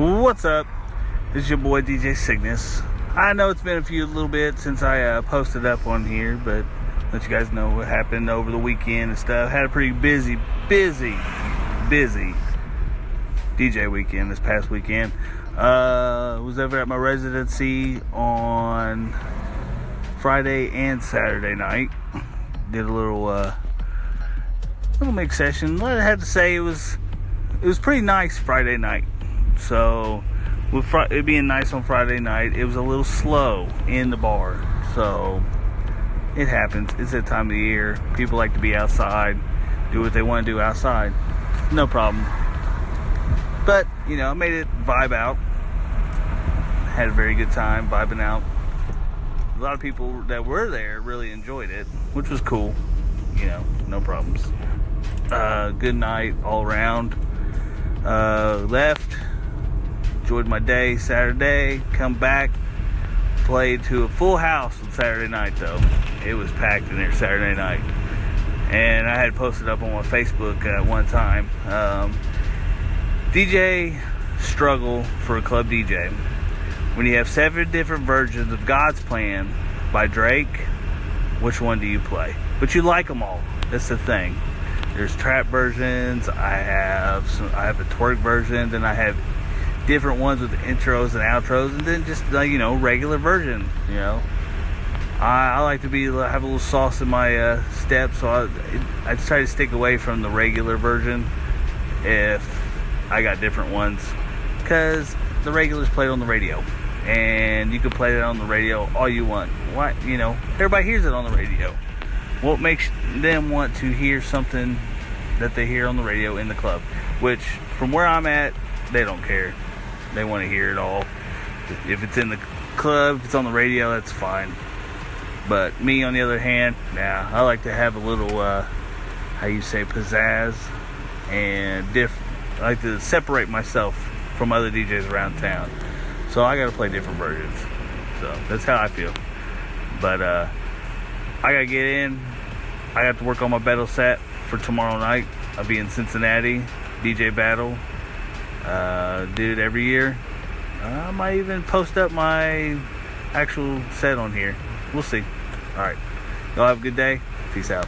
What's up? This is your boy DJ Cygnus. I know it's been a few little bit since I uh, posted up on here, but let you guys know what happened over the weekend and stuff. Had a pretty busy, busy, busy DJ weekend this past weekend. Uh, was over at my residency on Friday and Saturday night. Did a little uh, little mix session. I had to say it was it was pretty nice Friday night. So with fr- it being nice on Friday night, it was a little slow in the bar. So it happens. It's that time of the year. People like to be outside, do what they want to do outside. No problem. But you know, I made it vibe out. Had a very good time vibing out. A lot of people that were there really enjoyed it, which was cool. You know, no problems. Uh, good night all around. Uh, left, enjoyed my day Saturday, come back, played to a full house on Saturday night though. It was packed in there Saturday night. And I had posted up on my Facebook at one time. Um, DJ struggle for a club DJ. When you have seven different versions of God's Plan by Drake, which one do you play? But you like them all. That's the thing. There's trap versions. I have some, I have a twerk version. Then I have different ones with intros and outros, and then just like you know regular version. You know, I, I like to be have a little sauce in my uh, steps, so I, I try to stick away from the regular version if I got different ones because the regulars played on the radio, and you can play it on the radio all you want. Why you know everybody hears it on the radio what makes them want to hear something that they hear on the radio in the club which from where i'm at they don't care they want to hear it all if it's in the club if it's on the radio that's fine but me on the other hand yeah i like to have a little uh, how you say pizzazz and diff i like to separate myself from other djs around town so i gotta play different versions so that's how i feel but uh I gotta get in. I got to work on my battle set for tomorrow night. I'll be in Cincinnati, DJ Battle. Uh, it every year. I might even post up my actual set on here. We'll see. All right. Y'all have a good day. Peace out.